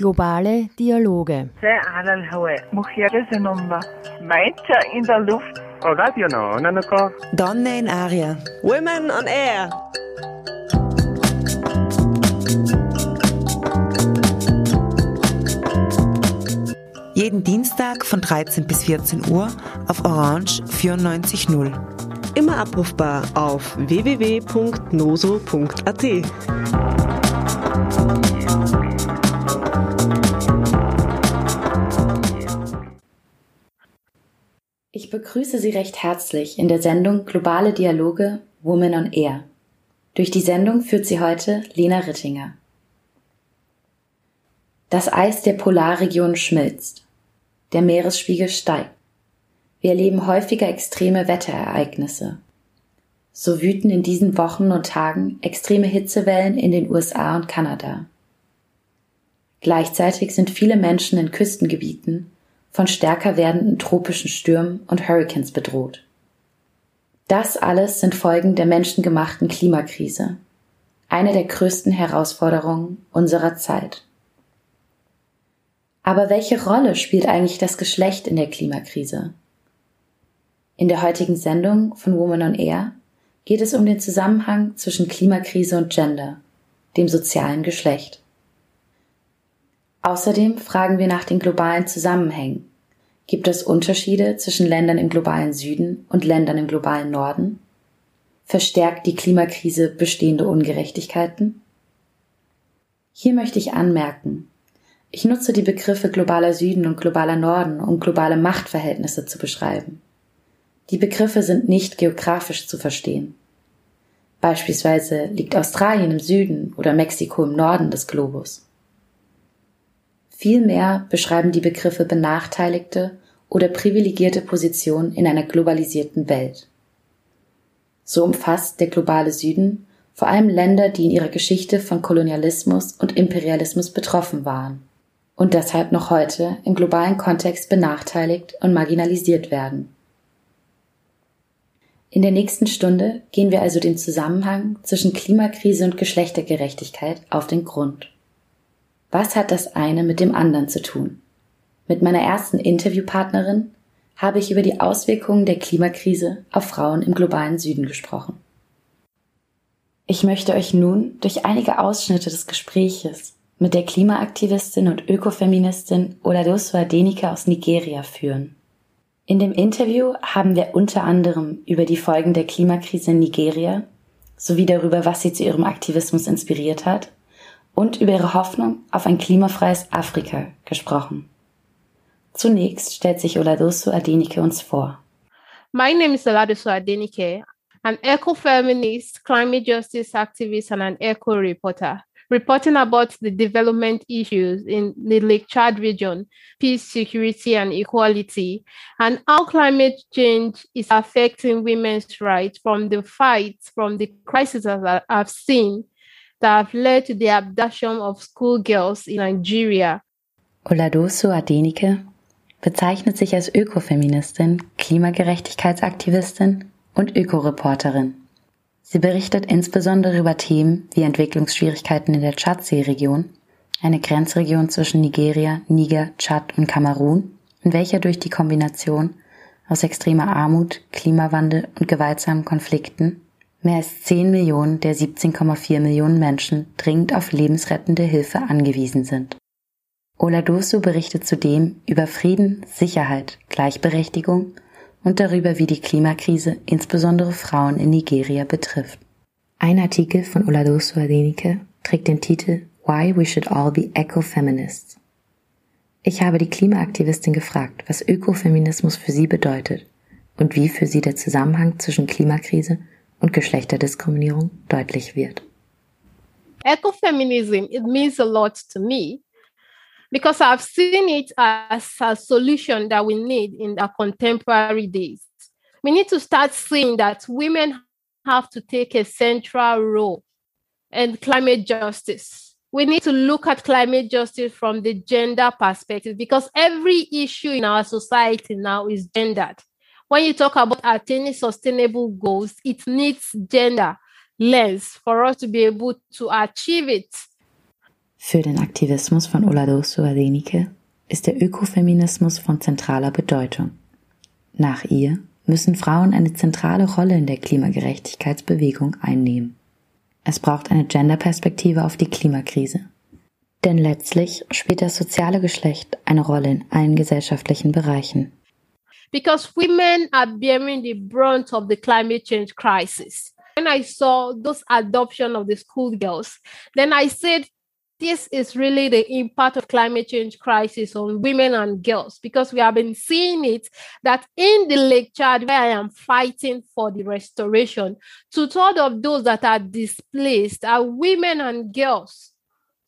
Globale Dialoge. in der Luft. Donne in Aria. Women on Air. Jeden Dienstag von 13 bis 14 Uhr auf Orange 94.0. Immer abrufbar auf www.noso.at. Ich begrüße Sie recht herzlich in der Sendung Globale Dialoge Women on Air. Durch die Sendung führt sie heute Lena Rittinger. Das Eis der Polarregion schmilzt. Der Meeresspiegel steigt. Wir erleben häufiger extreme Wetterereignisse. So wüten in diesen Wochen und Tagen extreme Hitzewellen in den USA und Kanada. Gleichzeitig sind viele Menschen in Küstengebieten von stärker werdenden tropischen Stürmen und Hurricanes bedroht. Das alles sind Folgen der menschengemachten Klimakrise, eine der größten Herausforderungen unserer Zeit. Aber welche Rolle spielt eigentlich das Geschlecht in der Klimakrise? In der heutigen Sendung von Woman on Air geht es um den Zusammenhang zwischen Klimakrise und Gender, dem sozialen Geschlecht. Außerdem fragen wir nach den globalen Zusammenhängen. Gibt es Unterschiede zwischen Ländern im globalen Süden und Ländern im globalen Norden? Verstärkt die Klimakrise bestehende Ungerechtigkeiten? Hier möchte ich anmerken, ich nutze die Begriffe globaler Süden und globaler Norden, um globale Machtverhältnisse zu beschreiben. Die Begriffe sind nicht geografisch zu verstehen. Beispielsweise liegt Australien im Süden oder Mexiko im Norden des Globus. Vielmehr beschreiben die Begriffe benachteiligte oder privilegierte Positionen in einer globalisierten Welt. So umfasst der globale Süden vor allem Länder, die in ihrer Geschichte von Kolonialismus und Imperialismus betroffen waren und deshalb noch heute im globalen Kontext benachteiligt und marginalisiert werden. In der nächsten Stunde gehen wir also dem Zusammenhang zwischen Klimakrise und Geschlechtergerechtigkeit auf den Grund. Was hat das eine mit dem anderen zu tun? Mit meiner ersten Interviewpartnerin habe ich über die Auswirkungen der Klimakrise auf Frauen im globalen Süden gesprochen. Ich möchte euch nun durch einige Ausschnitte des Gespräches mit der Klimaaktivistin und Ökofeministin Oladosu Adenike aus Nigeria führen. In dem Interview haben wir unter anderem über die Folgen der Klimakrise in Nigeria sowie darüber, was sie zu ihrem Aktivismus inspiriert hat und über ihre Hoffnung auf ein klimafreies Afrika gesprochen. Zunächst stellt sich Oladosu Adenike uns vor. My name is Oladosu Adenike, an eco-feminist, climate justice activist, and an eco-reporter, reporting about the development issues in the Lake Chad region, peace, security, and equality, and how climate change is affecting women's rights from the fights, from the crises that I've seen that have led to the abduction of schoolgirls in Nigeria. Oladosu Adenike bezeichnet sich als Ökofeministin, Klimagerechtigkeitsaktivistin und Ökoreporterin. Sie berichtet insbesondere über Themen wie Entwicklungsschwierigkeiten in der Tschadsee-Region, eine Grenzregion zwischen Nigeria, Niger, Tschad und Kamerun, in welcher durch die Kombination aus extremer Armut, Klimawandel und gewaltsamen Konflikten mehr als 10 Millionen der 17,4 Millionen Menschen dringend auf lebensrettende Hilfe angewiesen sind. Oladosu berichtet zudem über Frieden, Sicherheit, Gleichberechtigung und darüber, wie die Klimakrise insbesondere Frauen in Nigeria betrifft. Ein Artikel von Oladosu Adenike trägt den Titel Why We Should All Be Ecofeminists. Ich habe die Klimaaktivistin gefragt, was Ökofeminismus für sie bedeutet und wie für sie der Zusammenhang zwischen Klimakrise und Geschlechterdiskriminierung deutlich wird. Ecofeminism, it means a lot to me because I've seen it as a solution that we need in our contemporary days. We need to start seeing that women have to take a central role in climate justice. We need to look at climate justice from the gender perspective because every issue in our society now is gendered. When you talk about attaining sustainable goals, it needs gender lens for us to be able to achieve it. Für den Aktivismus von Oladosu Adenike ist der Ökofeminismus von zentraler Bedeutung. Nach ihr müssen Frauen eine zentrale Rolle in der Klimagerechtigkeitsbewegung einnehmen. Es braucht eine Genderperspektive auf die Klimakrise. Denn letztlich spielt das soziale Geschlecht eine Rolle in allen gesellschaftlichen Bereichen. Because women are bearing the brunt of the climate change crisis. When I saw those adoption of the schoolgirls, then I said, this is really the impact of climate change crisis on women and girls because we have been seeing it that in the Lake Chad, where I am fighting for the restoration, two thirds of those that are displaced are women and girls.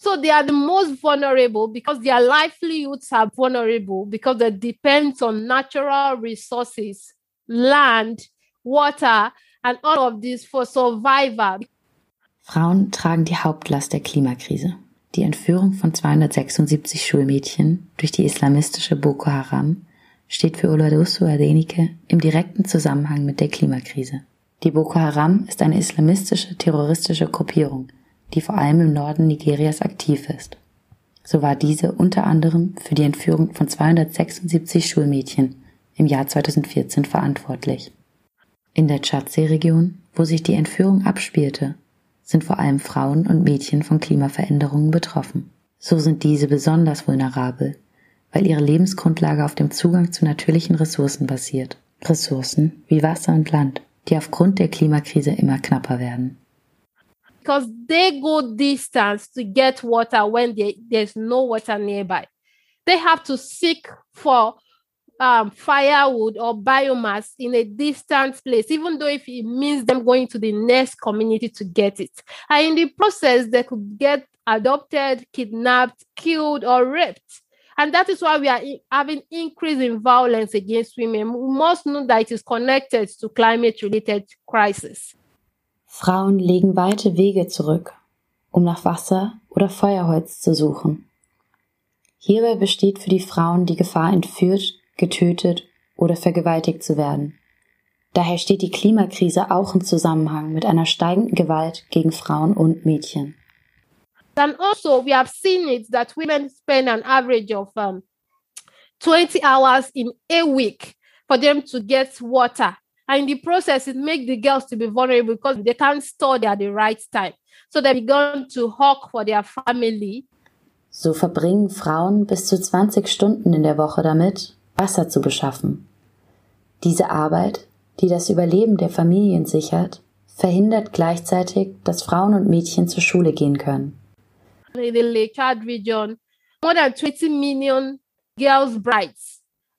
So they are the most vulnerable because their livelihoods are vulnerable because they depend on natural resources, land, water, and all of this for survival. Frauen tragen die Hauptlast der Klimakrise. Die Entführung von 276 Schulmädchen durch die islamistische Boko Haram steht für Oladosu Adenike im direkten Zusammenhang mit der Klimakrise. Die Boko Haram ist eine islamistische terroristische Gruppierung, die vor allem im Norden Nigerias aktiv ist. So war diese unter anderem für die Entführung von 276 Schulmädchen im Jahr 2014 verantwortlich. In der Tschadsee-Region, wo sich die Entführung abspielte, sind vor allem Frauen und Mädchen von Klimaveränderungen betroffen. So sind diese besonders vulnerabel, weil ihre Lebensgrundlage auf dem Zugang zu natürlichen Ressourcen basiert. Ressourcen wie Wasser und Land, die aufgrund der Klimakrise immer knapper werden. Because they go distance to get water when they, there's no water nearby. They have to seek for um, firewood or biomass in a distant place, even though if it means them going to the next community to get it. And in the process, they could get adopted, kidnapped, killed, or raped. And that is why we are having increase in violence against women. We must know that it is connected to climate related crisis. Frauen legen weite Wege zurück, um nach Wasser oder Feuerholz zu suchen. Hierbei besteht für die Frauen die Gefahr, entführt, getötet oder vergewaltigt zu werden. Daher steht die Klimakrise auch im Zusammenhang mit einer steigenden Gewalt gegen Frauen und Mädchen. And also, we have seen it that women spend an average of um, 20 hours in a week for them to get water And in the process, it makes the girls to be vulnerable because they can't store there at the right time. So they begun to hawk for their family. So verbringen Frauen bis zu 20 Stunden in der Woche damit, Wasser zu beschaffen. Diese Arbeit, die das Überleben der Familien sichert, verhindert gleichzeitig, dass Frauen und Mädchen zur Schule gehen können. In the Lake Chad region, more than 20 million girls' brides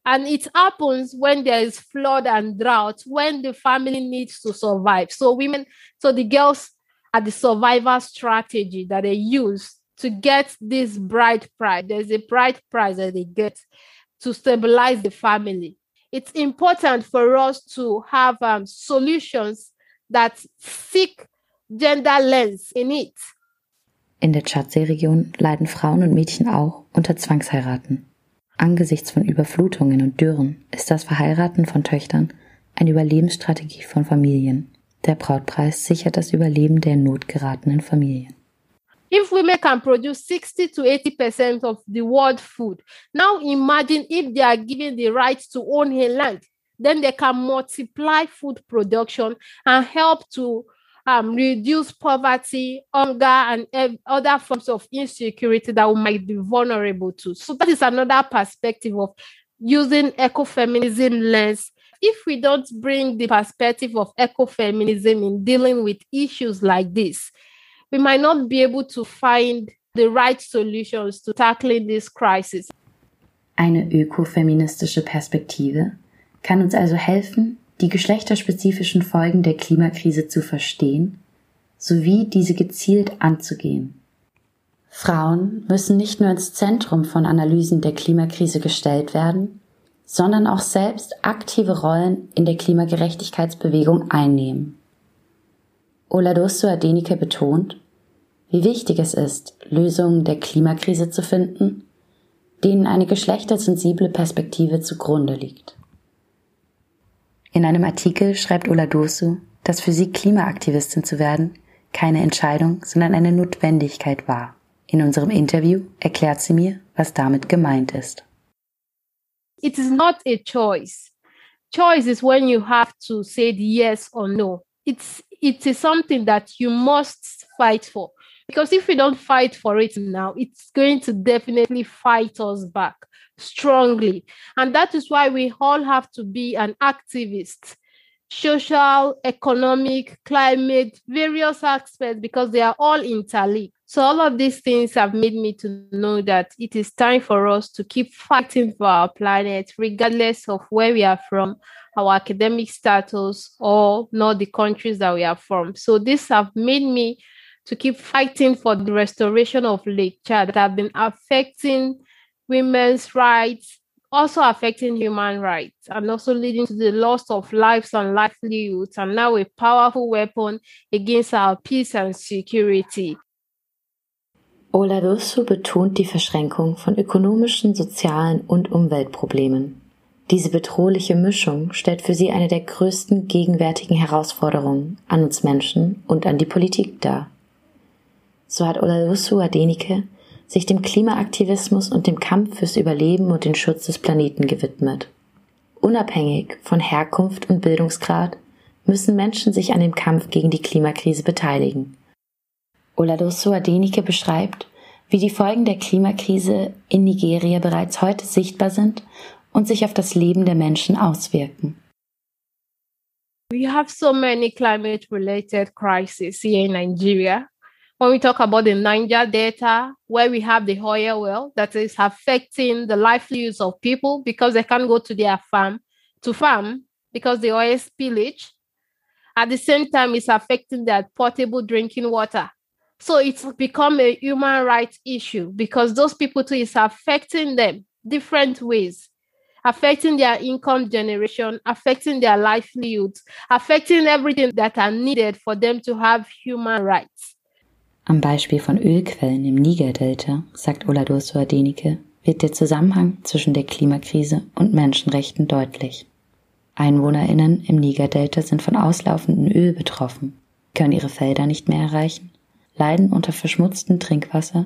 And it happens when there is flood and drought, when the family needs to survive. So women, so the girls are the survival strategy that they use to get this bride prize. There's a bride prize that they get to stabilize the family. It's important for us to have um, solutions that seek gender lens in it. In der Tschadsee-Region leiden Frauen und Mädchen auch unter Zwangsheiraten. Angesichts von Überflutungen und Dürren ist das Verheiraten von Töchtern eine Überlebensstrategie von Familien. Der Brautpreis sichert das Überleben der in Not geratenen Familien. If women can produce 60 to 80 percent of the world food, now imagine if they are given the right to own a land, then they can multiply food production and help to um, reduce poverty, hunger, and other forms of insecurity that we might be vulnerable to. So that is another perspective of using ecofeminism lens. If we don't bring the perspective of ecofeminism in dealing with issues like this, we might not be able to find the right solutions to tackling this crisis. Eine ökofeministische Perspektive kann uns also helfen, die geschlechterspezifischen Folgen der Klimakrise zu verstehen sowie diese gezielt anzugehen. Frauen müssen nicht nur ins Zentrum von Analysen der Klimakrise gestellt werden, sondern auch selbst aktive Rollen in der Klimagerechtigkeitsbewegung einnehmen. Oladosu Adenike betont, wie wichtig es ist, Lösungen der Klimakrise zu finden, denen eine geschlechtersensible Perspektive zugrunde liegt. In einem Artikel schreibt Ola Dosu, dass für sie Klimaaktivistin zu werden keine Entscheidung, sondern eine Notwendigkeit war. In unserem Interview erklärt sie mir, was damit gemeint ist. It is not a choice. Choice is when you have to say yes or no. It's it is something that you must fight for. Because if we don't fight for it now, it's going to definitely fight us back strongly. And that is why we all have to be an activist social, economic, climate, various aspects, because they are all interlinked. So, all of these things have made me to know that it is time for us to keep fighting for our planet, regardless of where we are from, our academic status, or not the countries that we are from. So, this have made me to keep fighting for the restoration of Lake Chad that have been affecting women's rights, also affecting human rights, and also leading to the loss of lives and livelihoods, and now a powerful weapon against our peace and security. Oladosu betont die Verschränkung von ökonomischen, sozialen und Umweltproblemen. Diese bedrohliche Mischung stellt für sie eine der größten gegenwärtigen Herausforderungen an uns Menschen und an die Politik dar. So hat Oladosu Adenike sich dem Klimaaktivismus und dem Kampf fürs Überleben und den Schutz des Planeten gewidmet. Unabhängig von Herkunft und Bildungsgrad müssen Menschen sich an dem Kampf gegen die Klimakrise beteiligen. Oladoso Adenike beschreibt, wie die Folgen der Klimakrise in Nigeria bereits heute sichtbar sind und sich auf das Leben der Menschen auswirken. We have so many climate related crises here in Nigeria. When we talk about the Niger Delta, where we have the oil well that is affecting the livelihoods of people because they can't go to their farm to farm because the oil spillage. At the same time, it's affecting their portable drinking water. So it's become a human rights issue because those people too is affecting them different ways, affecting their income generation, affecting their livelihoods, affecting everything that are needed for them to have human rights. Am Beispiel von Ölquellen im Niger-Delta, sagt Oladoso Adenike, wird der Zusammenhang zwischen der Klimakrise und Menschenrechten deutlich. EinwohnerInnen im Niger-Delta sind von auslaufendem Öl betroffen, können ihre Felder nicht mehr erreichen, leiden unter verschmutztem Trinkwasser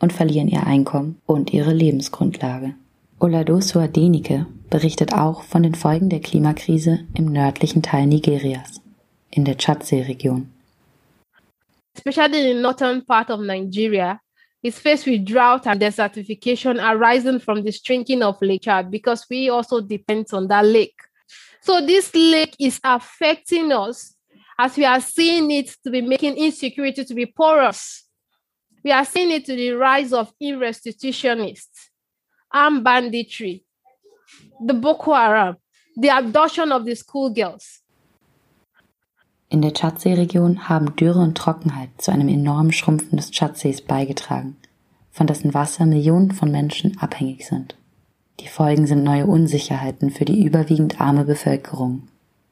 und verlieren ihr Einkommen und ihre Lebensgrundlage. Oladoso Adenike berichtet auch von den Folgen der Klimakrise im nördlichen Teil Nigerias, in der Tschadsee-Region. Especially in the northern part of Nigeria, is faced with drought and desertification arising from the shrinking of Lake Chad because we also depend on that lake. So this lake is affecting us as we are seeing it to be making insecurity to be porous. We are seeing it to the rise of restitutionists, armed banditry, the Boko Haram, the abduction of the schoolgirls, In der Tschadsee-Region haben Dürre und Trockenheit zu einem enormen Schrumpfen des Tschadsees beigetragen, von dessen Wasser Millionen von Menschen abhängig sind. Die Folgen sind neue Unsicherheiten für die überwiegend arme Bevölkerung.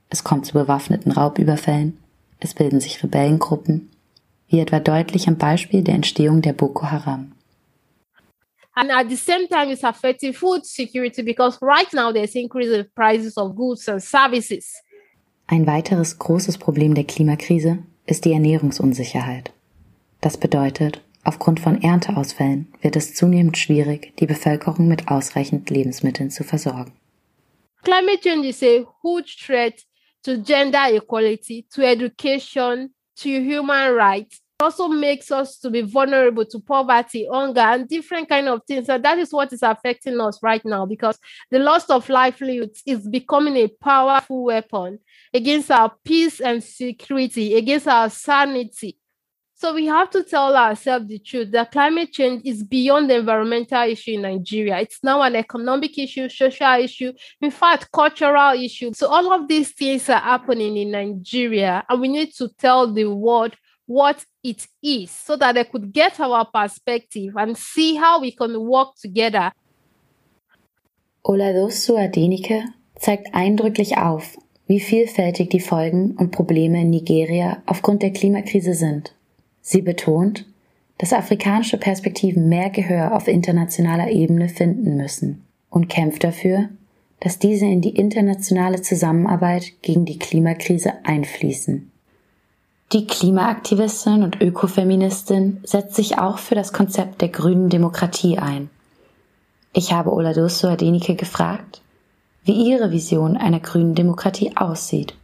Es kommt zu bewaffneten Raubüberfällen, es bilden sich Rebellengruppen, wie etwa deutlich am Beispiel der Entstehung der Boko Haram. And at the same time, it's affecting food security because right now there's increase in prices of goods and services. Ein weiteres großes Problem der Klimakrise ist die Ernährungsunsicherheit. Das bedeutet, aufgrund von Ernteausfällen wird es zunehmend schwierig, die Bevölkerung mit ausreichend Lebensmitteln zu versorgen. Climate change is a huge threat to gender equality, to education, to human rights. Also makes us to be vulnerable to poverty, hunger, and different kind of things. And that is what is affecting us right now because the loss of livelihoods is becoming a powerful weapon against our peace and security, against our sanity. So we have to tell ourselves the truth that climate change is beyond the environmental issue in Nigeria. It's now an economic issue, social issue, in fact, cultural issue. So all of these things are happening in Nigeria, and we need to tell the world what it is so that they could get our perspective and see how we can work together. Oladosu Adenike zeigt eindrücklich auf, wie vielfältig die Folgen und Probleme in Nigeria aufgrund der Klimakrise sind. Sie betont, dass afrikanische Perspektiven mehr Gehör auf internationaler Ebene finden müssen und kämpft dafür, dass diese in die internationale Zusammenarbeit gegen die Klimakrise einfließen. Die Klimaaktivistin und Ökofeministin setzt sich auch für das Konzept der grünen Demokratie ein. Ich habe Oladoso Adenike gefragt, wie ihre Vision einer grünen Demokratie aussieht.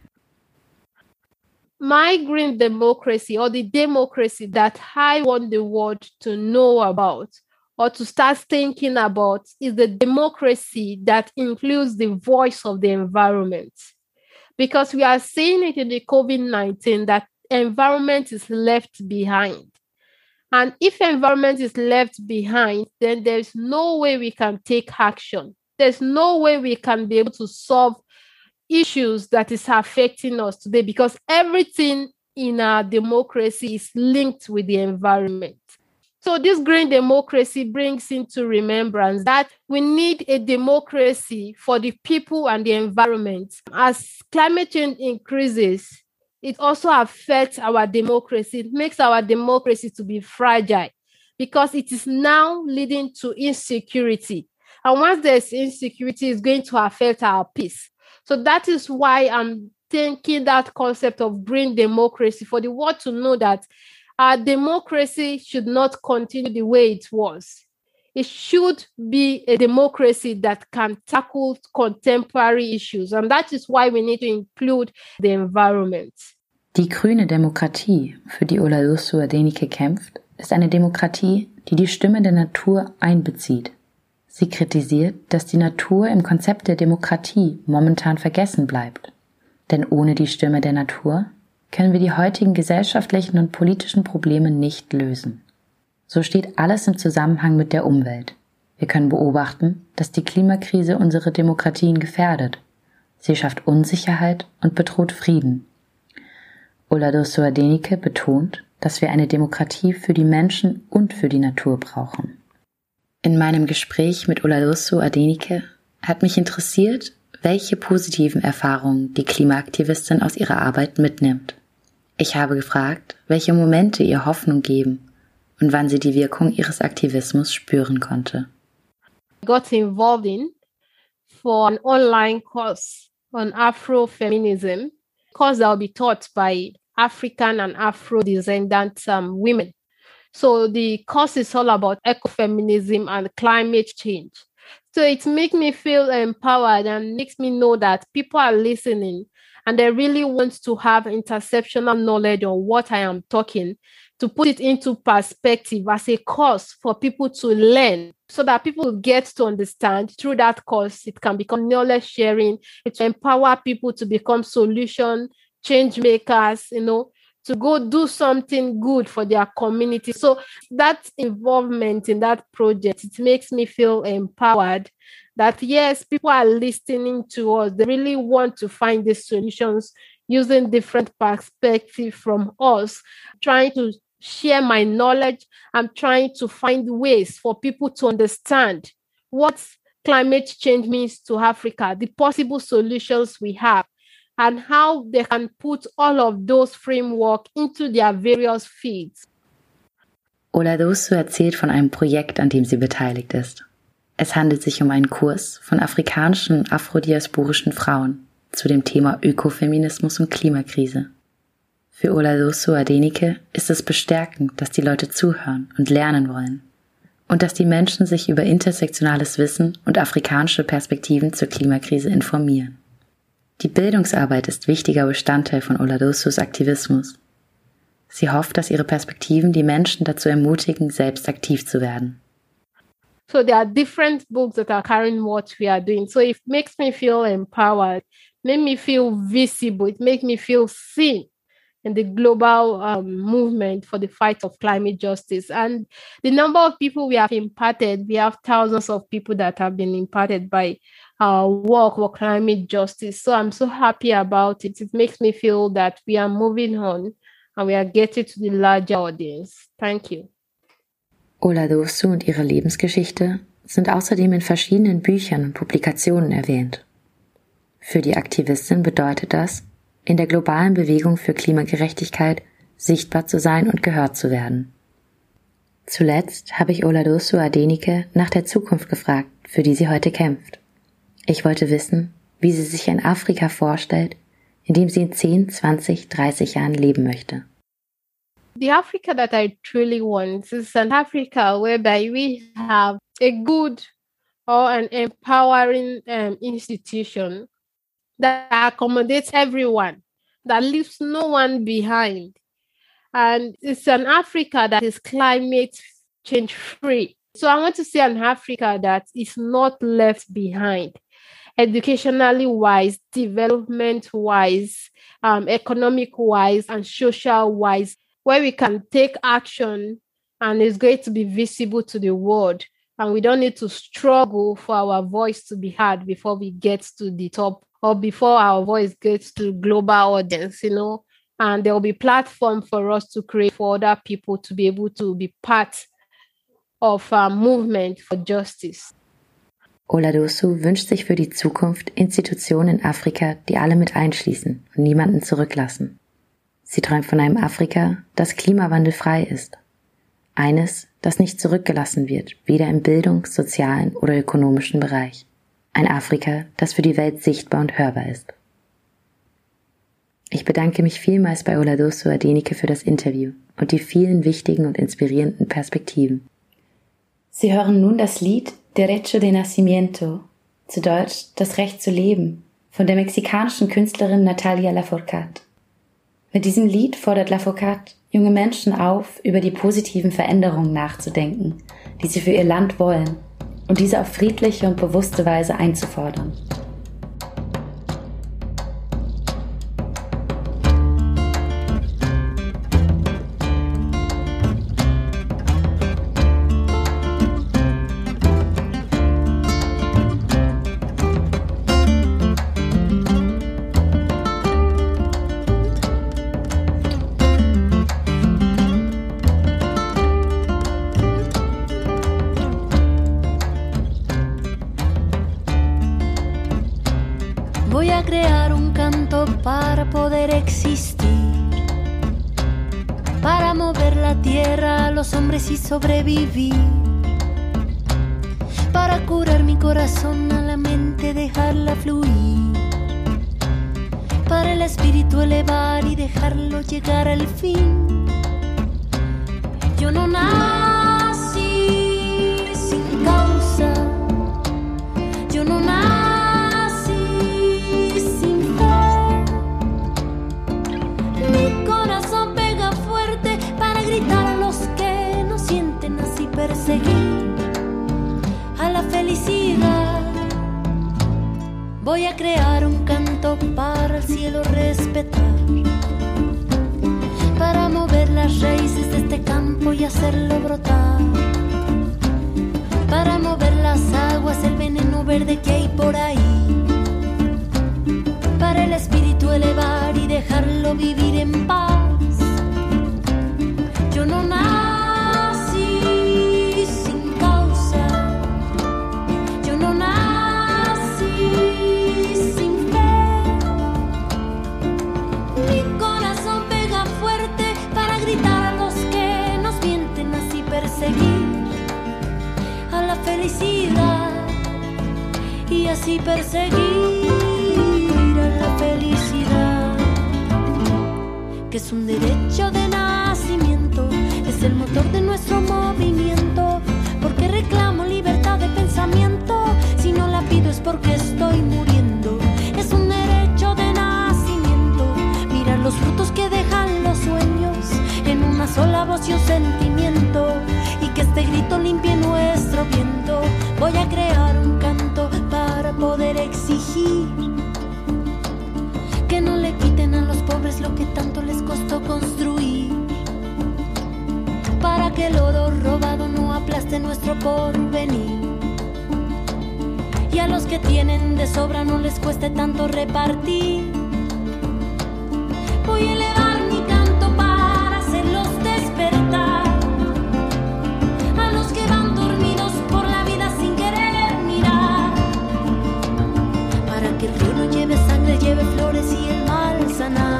My green democracy or the democracy that I want the world to know about or to start thinking about is the democracy that includes the voice of the environment. Because we are seeing it in the COVID 19 that environment is left behind. And if environment is left behind, then there's no way we can take action. There's no way we can be able to solve issues that is affecting us today because everything in our democracy is linked with the environment. So this green democracy brings into remembrance that we need a democracy for the people and the environment. As climate change increases, it also affects our democracy. It makes our democracy to be fragile because it is now leading to insecurity. And once there's insecurity, it's going to affect our peace. So that is why I'm thinking that concept of green democracy for the world to know that our democracy should not continue the way it was. It should be a democracy that can tackle contemporary issues. And that is why we need to include the environment. Die grüne Demokratie, für die Olausu Adenike kämpft, ist eine Demokratie, die die Stimme der Natur einbezieht. Sie kritisiert, dass die Natur im Konzept der Demokratie momentan vergessen bleibt. Denn ohne die Stimme der Natur können wir die heutigen gesellschaftlichen und politischen Probleme nicht lösen. So steht alles im Zusammenhang mit der Umwelt. Wir können beobachten, dass die Klimakrise unsere Demokratien gefährdet. Sie schafft Unsicherheit und bedroht Frieden. Oladoso Adenike betont, dass wir eine Demokratie für die Menschen und für die Natur brauchen. In meinem Gespräch mit Oladoso Adenike hat mich interessiert, welche positiven Erfahrungen die Klimaaktivistin aus ihrer Arbeit mitnimmt. Ich habe gefragt, welche Momente ihr Hoffnung geben und wann sie die Wirkung ihres Aktivismus spüren konnte. I got involved in for an online course on Afrofeminism, course that will be taught by African and Afro descendant um, women. So the course is all about ecofeminism and climate change. So it makes me feel empowered and makes me know that people are listening and they really want to have interceptional knowledge on what I am talking to put it into perspective as a course for people to learn so that people get to understand through that course it can become knowledge sharing it will empower people to become solution change makers you know to go do something good for their community. So that involvement in that project it makes me feel empowered that yes people are listening to us. They really want to find the solutions using different perspectives from us. Trying to share my knowledge. I'm trying to find ways for people to understand what climate change means to Africa, the possible solutions we have, and how they can put all of those framework into their various fields. Oladosu erzählt von einem Projekt, an dem sie beteiligt ist. Es handelt sich um einen Kurs von afrikanischen afrodiasporischen Frauen zu dem Thema Ökofeminismus und Klimakrise. Für Oladoso Adenike ist es bestärkend, dass die Leute zuhören und lernen wollen und dass die Menschen sich über intersektionales Wissen und afrikanische Perspektiven zur Klimakrise informieren. Die Bildungsarbeit ist wichtiger Bestandteil von Oladosos Aktivismus. Sie hofft, dass ihre Perspektiven die Menschen dazu ermutigen, selbst aktiv zu werden. So there are different books that are carrying what we are doing. So it makes me feel empowered, make me feel visible, it makes me feel seen. in the global um, movement for the fight of climate justice. And the number of people we have impacted, we have thousands of people that have been impacted by our work for climate justice. So I'm so happy about it. It makes me feel that we are moving on and we are getting to the larger audience. Thank you. Ola Dosu und ihre Lebensgeschichte sind außerdem in verschiedenen Büchern und Publikationen erwähnt. Für die Aktivistin bedeutet das, in der globalen Bewegung für Klimagerechtigkeit sichtbar zu sein und gehört zu werden. Zuletzt habe ich Oladosu Adenike nach der Zukunft gefragt, für die sie heute kämpft. Ich wollte wissen, wie sie sich ein Afrika vorstellt, in dem sie in 10, 20, 30 Jahren leben möchte. the Africa that I truly want is an Africa whereby we have a good or an empowering um, institution that accommodates everyone, that leaves no one behind. And it's an Africa that is climate change free. So I want to see an Africa that is not left behind, educationally wise, development wise, um, economic wise, and social wise, where we can take action and it's going to be visible to the world. And we don't need to struggle for our voice to be heard before we get to the top or before our voice gets to global audience, you know. And there will be platform for us to create for other people to be able to be part of a movement for justice. Oladosu wünscht sich für die Zukunft Institutionen in Afrika, die alle mit einschließen und niemanden zurücklassen. Sie träumt von einem Afrika, das klimawandelfrei ist. Eines, das nicht zurückgelassen wird, weder im Bildungs-, sozialen oder ökonomischen Bereich. Ein Afrika, das für die Welt sichtbar und hörbar ist. Ich bedanke mich vielmals bei Oladosu Adenike für das Interview und die vielen wichtigen und inspirierenden Perspektiven. Sie hören nun das Lied Derecho de Nacimiento, zu Deutsch Das Recht zu leben, von der mexikanischen Künstlerin Natalia Lafourcade. Mit diesem Lied fordert Lafourcade junge Menschen auf, über die positiven Veränderungen nachzudenken, die sie für ihr Land wollen, und diese auf friedliche und bewusste Weise einzufordern. vivi y perseguir a la felicidad, que es un derecho de nacimiento, es el motor de nuestro movimiento, porque reclamo libertad de pensamiento, si no la pido es porque estoy muriendo, es un derecho de nacimiento, mirar los frutos que dejan los sueños en una sola voz y un sentimiento, y que este grito limpie nuestro que tienen de sobra no les cueste tanto repartir. Voy a elevar mi canto para hacerlos despertar. A los que van dormidos por la vida sin querer mirar. Para que el río no lleve sangre, lleve flores y el mal sanar.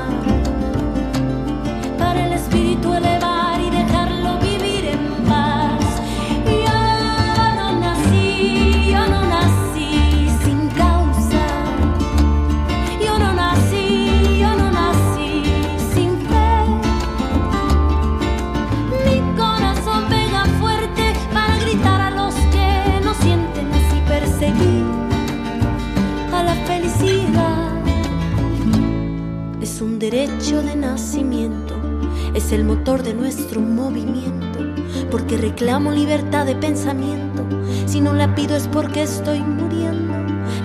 Reclamo libertad de pensamiento, si no la pido es porque estoy muriendo,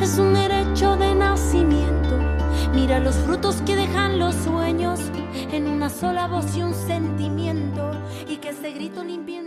es un derecho de nacimiento, mira los frutos que dejan los sueños en una sola voz y un sentimiento, y que ese grito limpie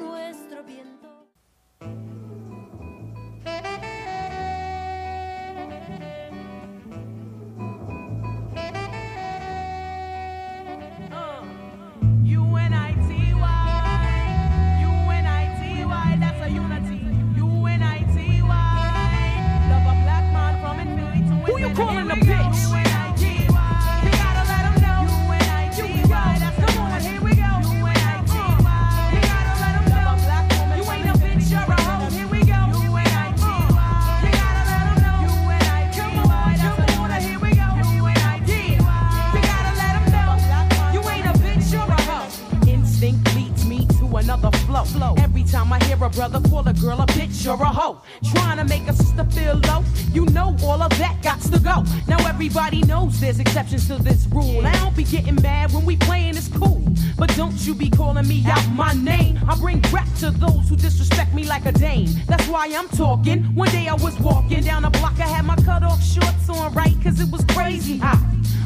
brother call a girl a bitch or a hoe, trying to make a sister feel low, you know all of that got to go. Now everybody knows there's exceptions to this rule. I don't be getting mad when we playing, it's cool. But don't you be calling me out my name. I bring rap to those who disrespect me like a dame. That's why I'm talking. One day I was walking down a block, I had my cut off shorts on right, cause it was crazy hot.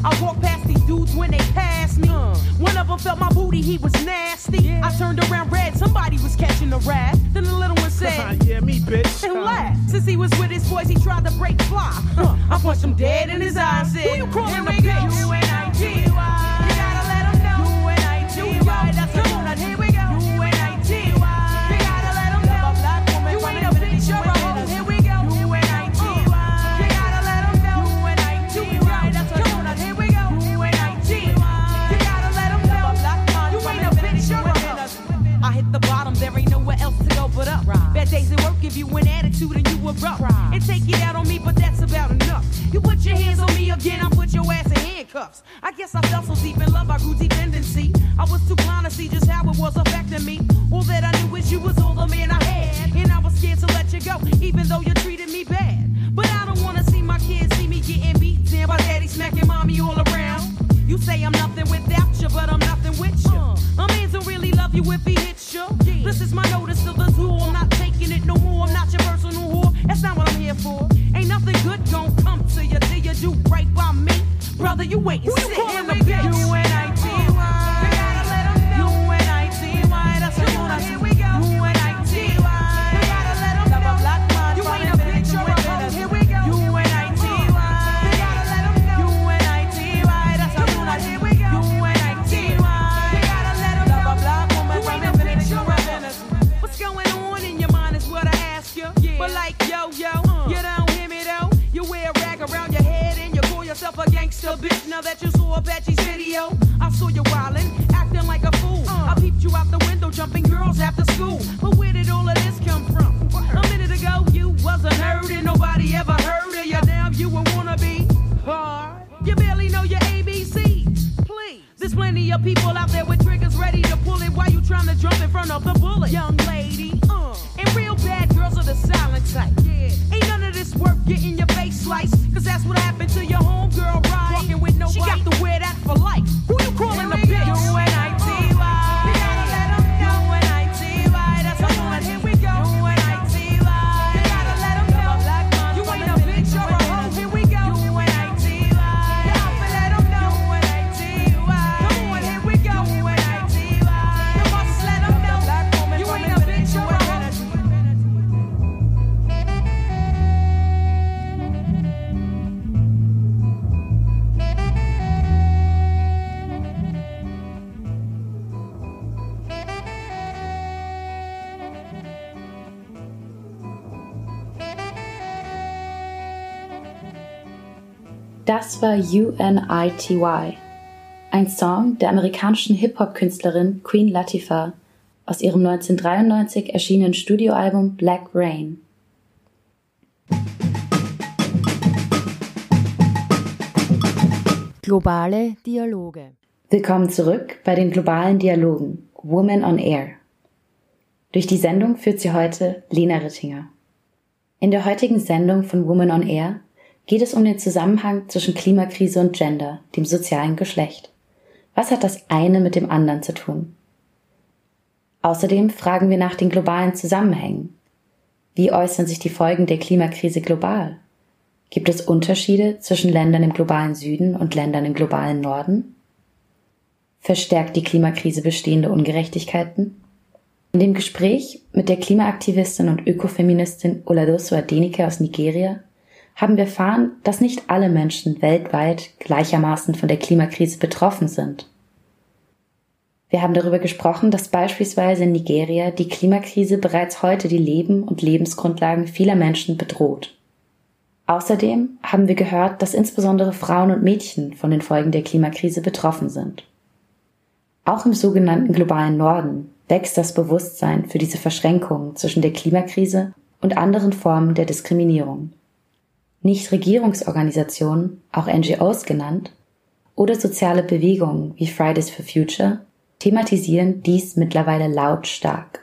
I walked past these dudes when they passed me. Uh. One of them felt my booty, he was nasty. I turned around red, somebody was catching a rat. Said, me, bitch. and laughed. Since he was with his boys, he tried to break fly. Huh. I punched him dead in his eyes. Said, Who you calling a bitch? Give you an attitude and you erupt. And take it out on me, but that's about enough. You put your hands on me again, I put your ass in handcuffs. I guess I fell so deep in love, I grew dependency. I was too blind to see just how it was affecting me. All that I knew is you was all the man I had. And I was scared to let you go, even though you treated me bad. But I don't wanna see my kids see me getting beat down by daddy smacking mommy all around. You say I'm nothing without you, but I'm nothing with you. Uh. A man don't really love you if he hits you. This is my notice to the. I'm not not your personal whore. That's not what I'm here for. Ain't nothing good gon' come to you till you do right by me. Brother, you wait and sit in the bitch. Gangster bitch. Now that you saw Apache's video, I saw you wildin', acting like a fool. I peeped you out the window, jumping girls after school. But where did all of this come from? A minute ago you wasn't heard and nobody ever heard of you. Now you a wannabe. Hard. You barely know your ABCs. Please. There's plenty of people out there with triggers ready to pull it while you trying to jump in front of the bullet. Young lady, uh, and real bad girls are the silent type. Yeah. Ain't none of this worth getting your face sliced. Cause that's what happened to your homegirl, right? Walking with nobody. She got to wear that for life. Who you calling a bitch? Das war UNITY, ein Song der amerikanischen Hip-Hop-Künstlerin Queen Latifah aus ihrem 1993 erschienenen Studioalbum Black Rain. Globale Dialoge. Willkommen zurück bei den globalen Dialogen Woman on Air. Durch die Sendung führt sie heute Lena Rittinger. In der heutigen Sendung von Woman on Air geht es um den Zusammenhang zwischen Klimakrise und Gender, dem sozialen Geschlecht. Was hat das eine mit dem anderen zu tun? Außerdem fragen wir nach den globalen Zusammenhängen. Wie äußern sich die Folgen der Klimakrise global? Gibt es Unterschiede zwischen Ländern im globalen Süden und Ländern im globalen Norden? Verstärkt die Klimakrise bestehende Ungerechtigkeiten? In dem Gespräch mit der Klimaaktivistin und Ökofeministin Oladoso Adenike aus Nigeria haben wir erfahren, dass nicht alle Menschen weltweit gleichermaßen von der Klimakrise betroffen sind. Wir haben darüber gesprochen, dass beispielsweise in Nigeria die Klimakrise bereits heute die Leben und Lebensgrundlagen vieler Menschen bedroht. Außerdem haben wir gehört, dass insbesondere Frauen und Mädchen von den Folgen der Klimakrise betroffen sind. Auch im sogenannten globalen Norden wächst das Bewusstsein für diese Verschränkungen zwischen der Klimakrise und anderen Formen der Diskriminierung. Nichtregierungsorganisationen, auch NGOs genannt, oder soziale Bewegungen wie Fridays for Future thematisieren dies mittlerweile lautstark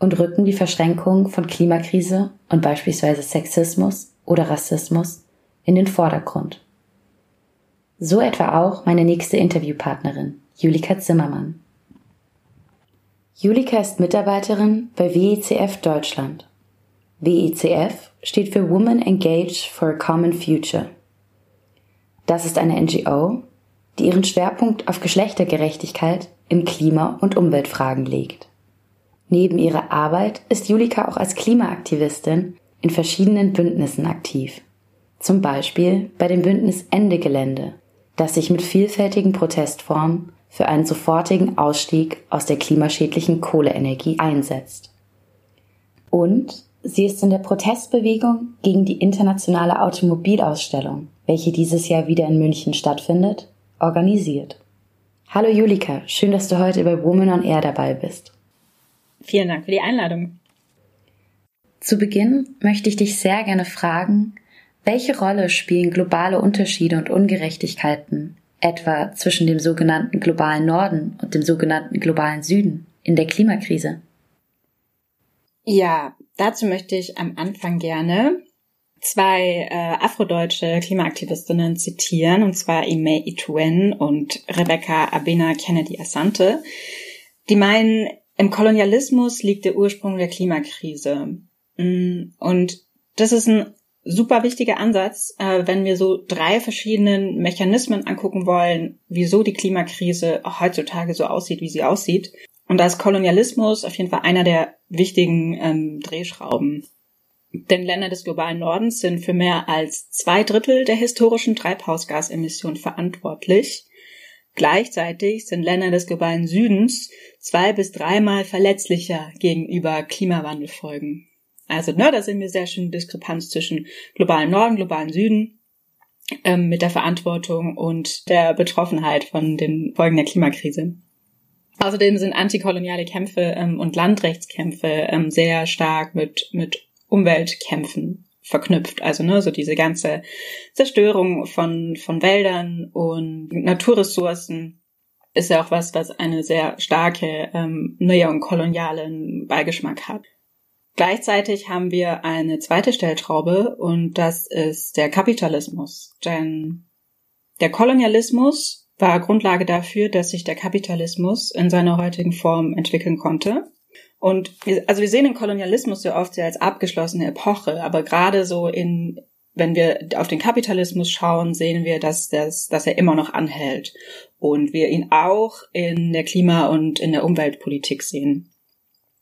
und rücken die Verschränkung von Klimakrise und beispielsweise Sexismus oder Rassismus in den Vordergrund. So etwa auch meine nächste Interviewpartnerin, Julika Zimmermann. Julika ist Mitarbeiterin bei WECF Deutschland. WECF steht für Women Engaged for a Common Future. Das ist eine NGO, die ihren Schwerpunkt auf Geschlechtergerechtigkeit in Klima- und Umweltfragen legt. Neben ihrer Arbeit ist Julika auch als Klimaaktivistin in verschiedenen Bündnissen aktiv. Zum Beispiel bei dem Bündnis Ende Gelände, das sich mit vielfältigen Protestformen für einen sofortigen Ausstieg aus der klimaschädlichen Kohleenergie einsetzt. Und sie ist in der Protestbewegung gegen die internationale Automobilausstellung, welche dieses Jahr wieder in München stattfindet, organisiert. Hallo Julika, schön, dass du heute bei Woman on Air dabei bist. Vielen Dank für die Einladung. Zu Beginn möchte ich dich sehr gerne fragen, welche Rolle spielen globale Unterschiede und Ungerechtigkeiten etwa zwischen dem sogenannten globalen Norden und dem sogenannten globalen Süden in der Klimakrise? Ja, dazu möchte ich am Anfang gerne zwei äh, afrodeutsche Klimaaktivistinnen zitieren, und zwar Ime Ituen und Rebecca Abena Kennedy Asante. Die meinen, im Kolonialismus liegt der Ursprung der Klimakrise. Mm, und das ist ein super wichtiger Ansatz, äh, wenn wir so drei verschiedenen Mechanismen angucken wollen, wieso die Klimakrise auch heutzutage so aussieht, wie sie aussieht. Und da ist Kolonialismus auf jeden Fall einer der wichtigen ähm, Drehschrauben. Denn Länder des globalen Nordens sind für mehr als zwei Drittel der historischen Treibhausgasemissionen verantwortlich. Gleichzeitig sind Länder des globalen Südens zwei bis dreimal verletzlicher gegenüber Klimawandelfolgen. Also, ne, da sehen wir sehr schön Diskrepanz zwischen globalen Norden, globalen Süden ähm, mit der Verantwortung und der Betroffenheit von den Folgen der Klimakrise. Außerdem sind antikoloniale Kämpfe ähm, und Landrechtskämpfe ähm, sehr stark mit, mit Umweltkämpfen verknüpft. Also ne, so diese ganze Zerstörung von, von Wäldern und Naturressourcen ist ja auch was, was eine sehr starke ähm, neokolonialen Beigeschmack hat. Gleichzeitig haben wir eine zweite Stellschraube und das ist der Kapitalismus. Denn der Kolonialismus war Grundlage dafür, dass sich der Kapitalismus in seiner heutigen Form entwickeln konnte. Und wir, also wir sehen den Kolonialismus so oft sehr als abgeschlossene Epoche, aber gerade so in, wenn wir auf den Kapitalismus schauen, sehen wir, dass, das, dass er immer noch anhält und wir ihn auch in der Klima- und in der Umweltpolitik sehen.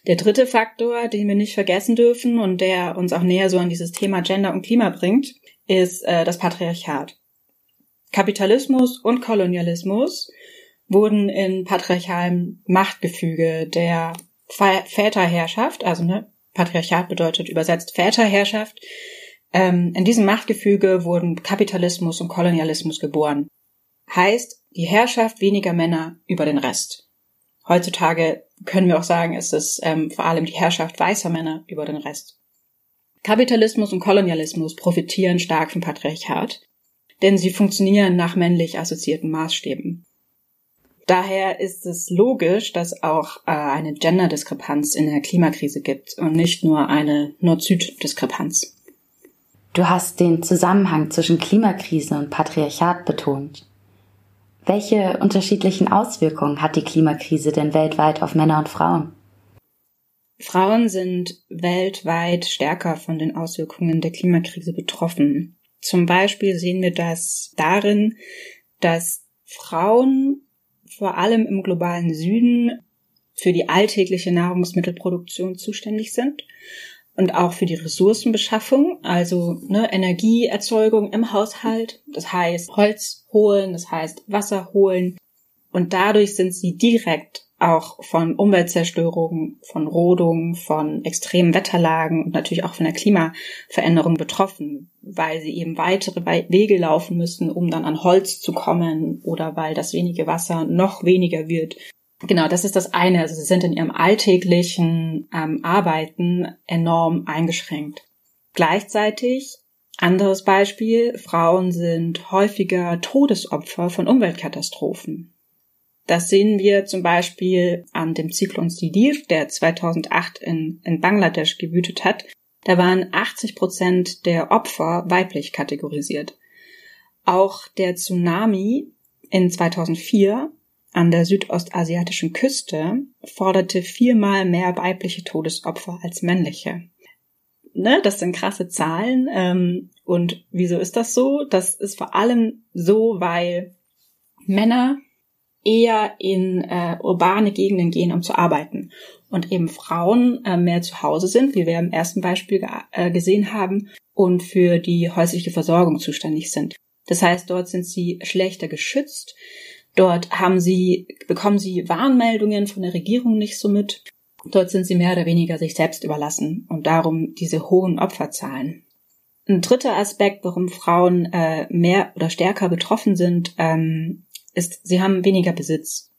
Der dritte Faktor, den wir nicht vergessen dürfen und der uns auch näher so an dieses Thema Gender und Klima bringt, ist äh, das Patriarchat. Kapitalismus und Kolonialismus wurden in patriarchalem Machtgefüge der Väterherrschaft, also ne, Patriarchat bedeutet übersetzt Väterherrschaft, ähm, in diesem Machtgefüge wurden Kapitalismus und Kolonialismus geboren. Heißt, die Herrschaft weniger Männer über den Rest. Heutzutage können wir auch sagen, ist es ähm, vor allem die Herrschaft weißer Männer über den Rest. Kapitalismus und Kolonialismus profitieren stark vom Patriarchat, denn sie funktionieren nach männlich assoziierten Maßstäben. Daher ist es logisch, dass auch äh, eine Gender-Diskrepanz in der Klimakrise gibt und nicht nur eine Nord-Süd-Diskrepanz. Du hast den Zusammenhang zwischen Klimakrise und Patriarchat betont. Welche unterschiedlichen Auswirkungen hat die Klimakrise denn weltweit auf Männer und Frauen? Frauen sind weltweit stärker von den Auswirkungen der Klimakrise betroffen. Zum Beispiel sehen wir das darin, dass Frauen vor allem im globalen Süden für die alltägliche Nahrungsmittelproduktion zuständig sind und auch für die Ressourcenbeschaffung, also ne, Energieerzeugung im Haushalt. Das heißt Holz holen, das heißt Wasser holen. Und dadurch sind sie direkt auch von Umweltzerstörung, von Rodung, von extremen Wetterlagen und natürlich auch von der Klimaveränderung betroffen, weil sie eben weitere Wege laufen müssen, um dann an Holz zu kommen oder weil das wenige Wasser noch weniger wird. Genau, das ist das eine. Also sie sind in ihrem alltäglichen ähm, Arbeiten enorm eingeschränkt. Gleichzeitig, anderes Beispiel, Frauen sind häufiger Todesopfer von Umweltkatastrophen. Das sehen wir zum Beispiel an dem Zyklon Sidir, der 2008 in, in Bangladesch gewütet hat. Da waren 80 Prozent der Opfer weiblich kategorisiert. Auch der Tsunami in 2004 an der südostasiatischen Küste forderte viermal mehr weibliche Todesopfer als männliche. Ne, das sind krasse Zahlen. Ähm, und wieso ist das so? Das ist vor allem so, weil Männer eher in äh, urbane Gegenden gehen, um zu arbeiten. Und eben Frauen äh, mehr zu Hause sind, wie wir im ersten Beispiel äh, gesehen haben, und für die häusliche Versorgung zuständig sind. Das heißt, dort sind sie schlechter geschützt. Dort haben sie, bekommen sie Warnmeldungen von der Regierung nicht so mit. Dort sind sie mehr oder weniger sich selbst überlassen und darum diese hohen Opferzahlen. Ein dritter Aspekt, warum Frauen äh, mehr oder stärker betroffen sind, ähm, ist, sie haben weniger Besitz.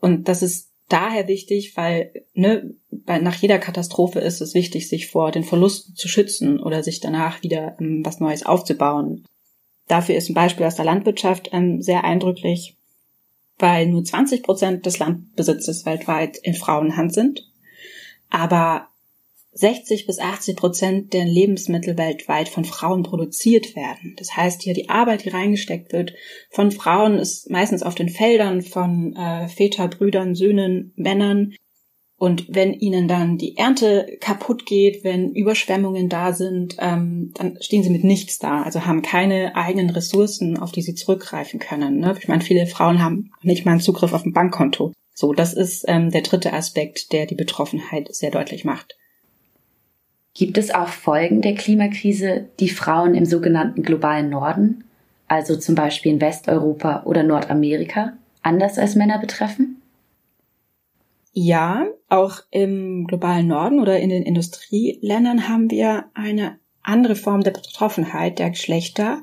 Und das ist daher wichtig, weil ne, bei, nach jeder Katastrophe ist es wichtig, sich vor den Verlusten zu schützen oder sich danach wieder ähm, was Neues aufzubauen. Dafür ist ein Beispiel aus der Landwirtschaft ähm, sehr eindrücklich, weil nur 20 Prozent des Landbesitzes weltweit in Frauenhand sind. Aber 60 bis 80 Prozent der Lebensmittel weltweit von Frauen produziert werden. Das heißt, hier die Arbeit, die reingesteckt wird von Frauen, ist meistens auf den Feldern von äh, Väter, Brüdern, Söhnen, Männern. Und wenn ihnen dann die Ernte kaputt geht, wenn Überschwemmungen da sind, ähm, dann stehen sie mit nichts da, also haben keine eigenen Ressourcen, auf die sie zurückgreifen können. Ne? Ich meine, viele Frauen haben nicht mal einen Zugriff auf ein Bankkonto. So, das ist ähm, der dritte Aspekt, der die Betroffenheit sehr deutlich macht. Gibt es auch Folgen der Klimakrise, die Frauen im sogenannten globalen Norden, also zum Beispiel in Westeuropa oder Nordamerika, anders als Männer betreffen? Ja, auch im globalen Norden oder in den Industrieländern haben wir eine andere Form der Betroffenheit der Geschlechter.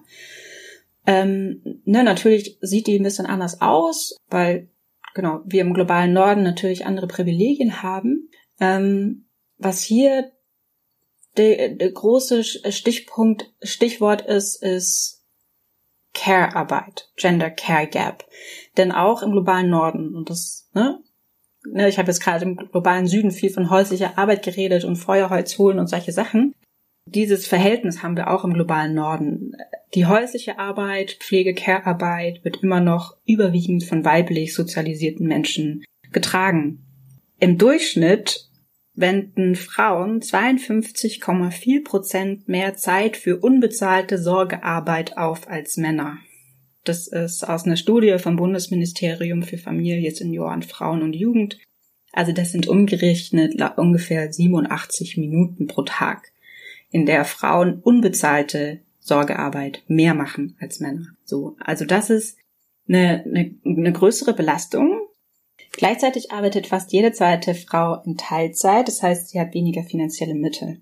Ähm, ne, natürlich sieht die ein bisschen anders aus, weil genau wir im globalen Norden natürlich andere Privilegien haben. Ähm, was hier der, der große Stichpunkt, Stichwort ist, ist Care-Arbeit, Gender Care Gap. Denn auch im globalen Norden, und das, ne, ne ich habe jetzt gerade im globalen Süden viel von häuslicher Arbeit geredet und Feuerholz holen und solche Sachen. Dieses Verhältnis haben wir auch im globalen Norden. Die häusliche Arbeit, Pflege-Care-Arbeit wird immer noch überwiegend von weiblich sozialisierten Menschen getragen. Im Durchschnitt wenden Frauen 52,4 Prozent mehr Zeit für unbezahlte Sorgearbeit auf als Männer. Das ist aus einer Studie vom Bundesministerium für Familie, Senioren, Frauen und Jugend. Also das sind umgerechnet ungefähr 87 Minuten pro Tag, in der Frauen unbezahlte Sorgearbeit mehr machen als Männer. So, also das ist eine, eine, eine größere Belastung Gleichzeitig arbeitet fast jede zweite Frau in Teilzeit, das heißt, sie hat weniger finanzielle Mittel.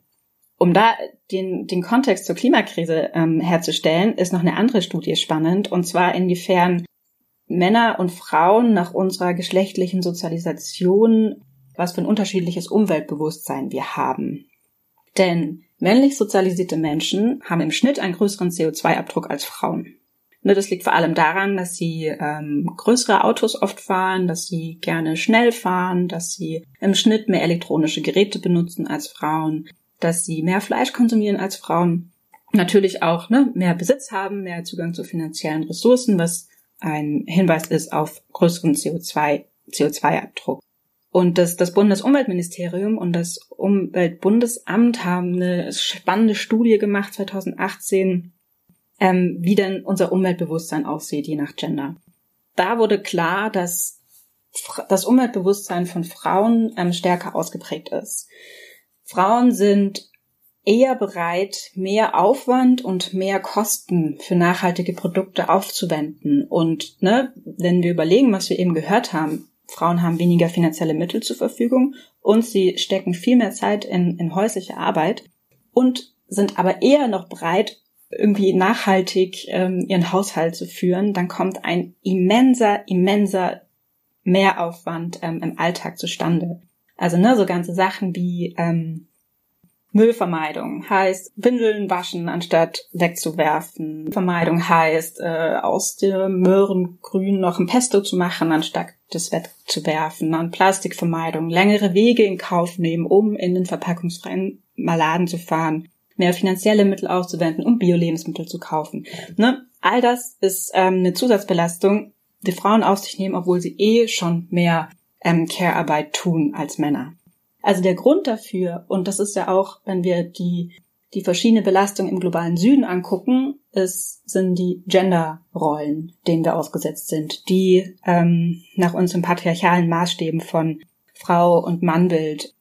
Um da den, den Kontext zur Klimakrise ähm, herzustellen, ist noch eine andere Studie spannend, und zwar inwiefern Männer und Frauen nach unserer geschlechtlichen Sozialisation was für ein unterschiedliches Umweltbewusstsein wir haben. Denn männlich sozialisierte Menschen haben im Schnitt einen größeren CO2-Abdruck als Frauen. Ne, das liegt vor allem daran, dass sie ähm, größere Autos oft fahren, dass sie gerne schnell fahren, dass sie im Schnitt mehr elektronische Geräte benutzen als Frauen, dass sie mehr Fleisch konsumieren als Frauen, natürlich auch ne, mehr Besitz haben, mehr Zugang zu finanziellen Ressourcen, was ein Hinweis ist auf größeren CO2, CO2-Abdruck. Und das, das Bundesumweltministerium und das Umweltbundesamt haben eine spannende Studie gemacht 2018, ähm, wie denn unser Umweltbewusstsein aussieht, je nach Gender. Da wurde klar, dass das Umweltbewusstsein von Frauen ähm, stärker ausgeprägt ist. Frauen sind eher bereit, mehr Aufwand und mehr Kosten für nachhaltige Produkte aufzuwenden. Und ne, wenn wir überlegen, was wir eben gehört haben, Frauen haben weniger finanzielle Mittel zur Verfügung und sie stecken viel mehr Zeit in, in häusliche Arbeit und sind aber eher noch bereit, irgendwie nachhaltig ähm, ihren Haushalt zu führen, dann kommt ein immenser, immenser Mehraufwand ähm, im Alltag zustande. Also ne, so ganze Sachen wie ähm, Müllvermeidung heißt Windeln waschen anstatt wegzuwerfen. Vermeidung heißt äh, aus dem Möhrengrün noch ein Pesto zu machen anstatt das wegzuwerfen. Dann Plastikvermeidung, längere Wege in Kauf nehmen, um in den verpackungsfreien Maladen zu fahren, mehr finanzielle Mittel aufzuwenden, um Bio-Lebensmittel zu kaufen. Ne? All das ist ähm, eine Zusatzbelastung, die Frauen auf sich nehmen, obwohl sie eh schon mehr ähm, Care-Arbeit tun als Männer. Also der Grund dafür, und das ist ja auch, wenn wir die, die verschiedene Belastung im globalen Süden angucken, ist, sind die Genderrollen, denen wir ausgesetzt sind, die ähm, nach unseren patriarchalen Maßstäben von Frau und Mannbild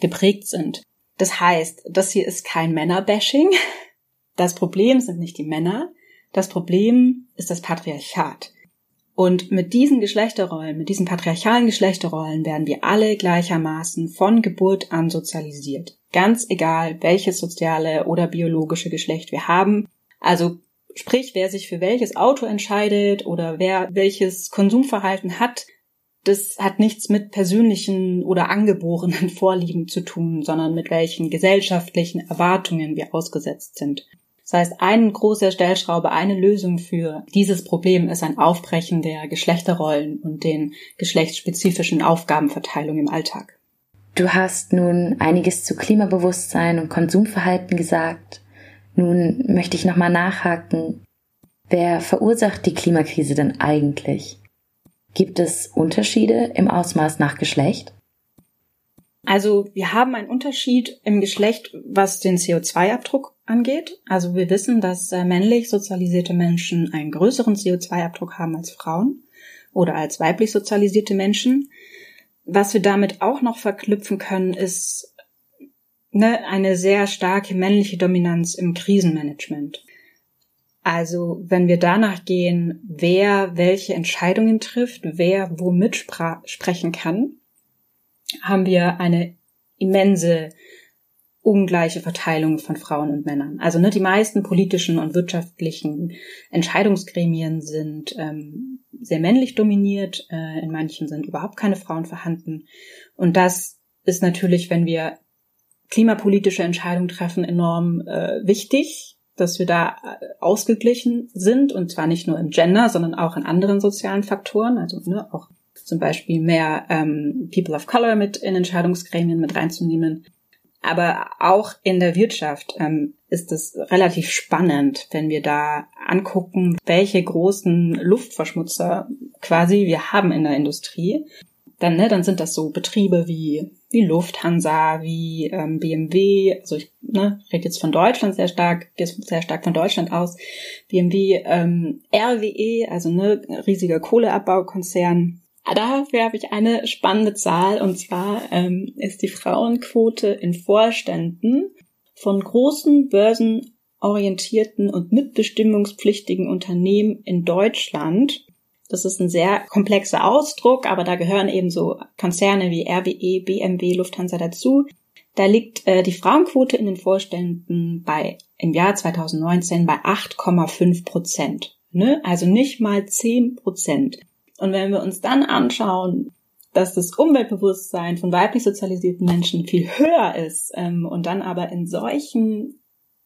geprägt sind. Das heißt, das hier ist kein Männerbashing. Das Problem sind nicht die Männer. Das Problem ist das Patriarchat. Und mit diesen Geschlechterrollen, mit diesen patriarchalen Geschlechterrollen werden wir alle gleichermaßen von Geburt an sozialisiert. Ganz egal, welches soziale oder biologische Geschlecht wir haben. Also sprich, wer sich für welches Auto entscheidet oder wer welches Konsumverhalten hat, das hat nichts mit persönlichen oder angeborenen Vorlieben zu tun, sondern mit welchen gesellschaftlichen Erwartungen wir ausgesetzt sind. Das heißt, ein großer Stellschraube, eine Lösung für dieses Problem ist ein Aufbrechen der Geschlechterrollen und den geschlechtsspezifischen Aufgabenverteilungen im Alltag. Du hast nun einiges zu Klimabewusstsein und Konsumverhalten gesagt. Nun möchte ich nochmal nachhaken. Wer verursacht die Klimakrise denn eigentlich? Gibt es Unterschiede im Ausmaß nach Geschlecht? Also wir haben einen Unterschied im Geschlecht, was den CO2-Abdruck angeht. Also wir wissen, dass äh, männlich sozialisierte Menschen einen größeren CO2-Abdruck haben als Frauen oder als weiblich sozialisierte Menschen. Was wir damit auch noch verknüpfen können, ist ne, eine sehr starke männliche Dominanz im Krisenmanagement. Also wenn wir danach gehen, wer welche Entscheidungen trifft, wer womit sprechen kann, haben wir eine immense ungleiche Verteilung von Frauen und Männern. Also ne, die meisten politischen und wirtschaftlichen Entscheidungsgremien sind ähm, sehr männlich dominiert, äh, in manchen sind überhaupt keine Frauen vorhanden. Und das ist natürlich, wenn wir klimapolitische Entscheidungen treffen, enorm äh, wichtig, dass wir da äh, ausgeglichen sind und zwar nicht nur im Gender, sondern auch in anderen sozialen Faktoren, also ne, auch zum Beispiel mehr ähm, People of Color mit in Entscheidungsgremien mit reinzunehmen. Aber auch in der Wirtschaft ähm, ist es relativ spannend, wenn wir da angucken, welche großen Luftverschmutzer quasi wir haben in der Industrie. Dann, ne, dann sind das so Betriebe wie, wie Lufthansa, wie ähm, BMW, also ich ne, rede jetzt von Deutschland sehr stark, gehe sehr stark von Deutschland aus, BMW, ähm, RWE, also ne, riesiger Kohleabbaukonzern, Dafür habe ich eine spannende Zahl. Und zwar ähm, ist die Frauenquote in Vorständen von großen börsenorientierten und mitbestimmungspflichtigen Unternehmen in Deutschland. Das ist ein sehr komplexer Ausdruck, aber da gehören eben so Konzerne wie RWE, BMW, Lufthansa dazu. Da liegt äh, die Frauenquote in den Vorständen bei im Jahr 2019 bei 8,5 Prozent. Ne? Also nicht mal 10 Prozent. Und wenn wir uns dann anschauen, dass das Umweltbewusstsein von weiblich sozialisierten Menschen viel höher ist ähm, und dann aber in solchen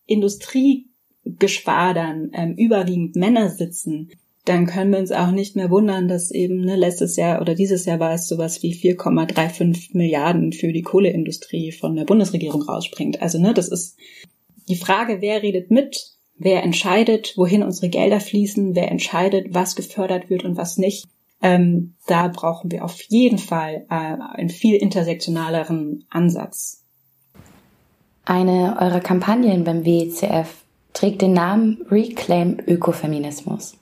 Industriegeschwadern ähm, überwiegend Männer sitzen, dann können wir uns auch nicht mehr wundern, dass eben ne, letztes Jahr oder dieses Jahr war es sowas wie 4,35 Milliarden für die Kohleindustrie von der Bundesregierung rausspringt. Also ne, das ist die Frage, wer redet mit Wer entscheidet, wohin unsere Gelder fließen? Wer entscheidet, was gefördert wird und was nicht? Ähm, da brauchen wir auf jeden Fall äh, einen viel intersektionaleren Ansatz. Eine eurer Kampagnen beim WECF trägt den Namen Reclaim Ökofeminismus.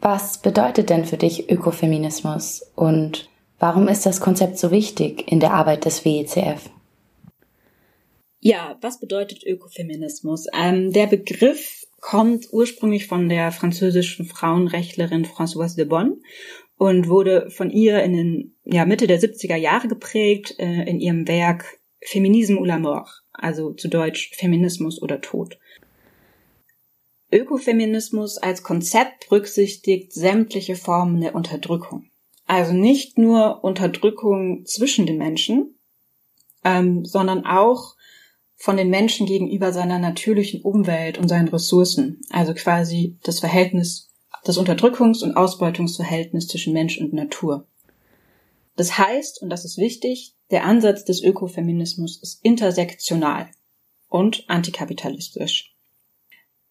Was bedeutet denn für dich Ökofeminismus und warum ist das Konzept so wichtig in der Arbeit des WECF? Ja, was bedeutet Ökofeminismus? Ähm, der Begriff kommt ursprünglich von der französischen Frauenrechtlerin Françoise de Bonne und wurde von ihr in den ja, Mitte der 70er Jahre geprägt äh, in ihrem Werk Feminisme ou la mort, also zu Deutsch Feminismus oder Tod. Ökofeminismus als Konzept berücksichtigt sämtliche Formen der Unterdrückung. Also nicht nur Unterdrückung zwischen den Menschen, ähm, sondern auch von den Menschen gegenüber seiner natürlichen Umwelt und seinen Ressourcen. Also quasi das Verhältnis, das Unterdrückungs- und Ausbeutungsverhältnis zwischen Mensch und Natur. Das heißt, und das ist wichtig, der Ansatz des Ökofeminismus ist intersektional und antikapitalistisch.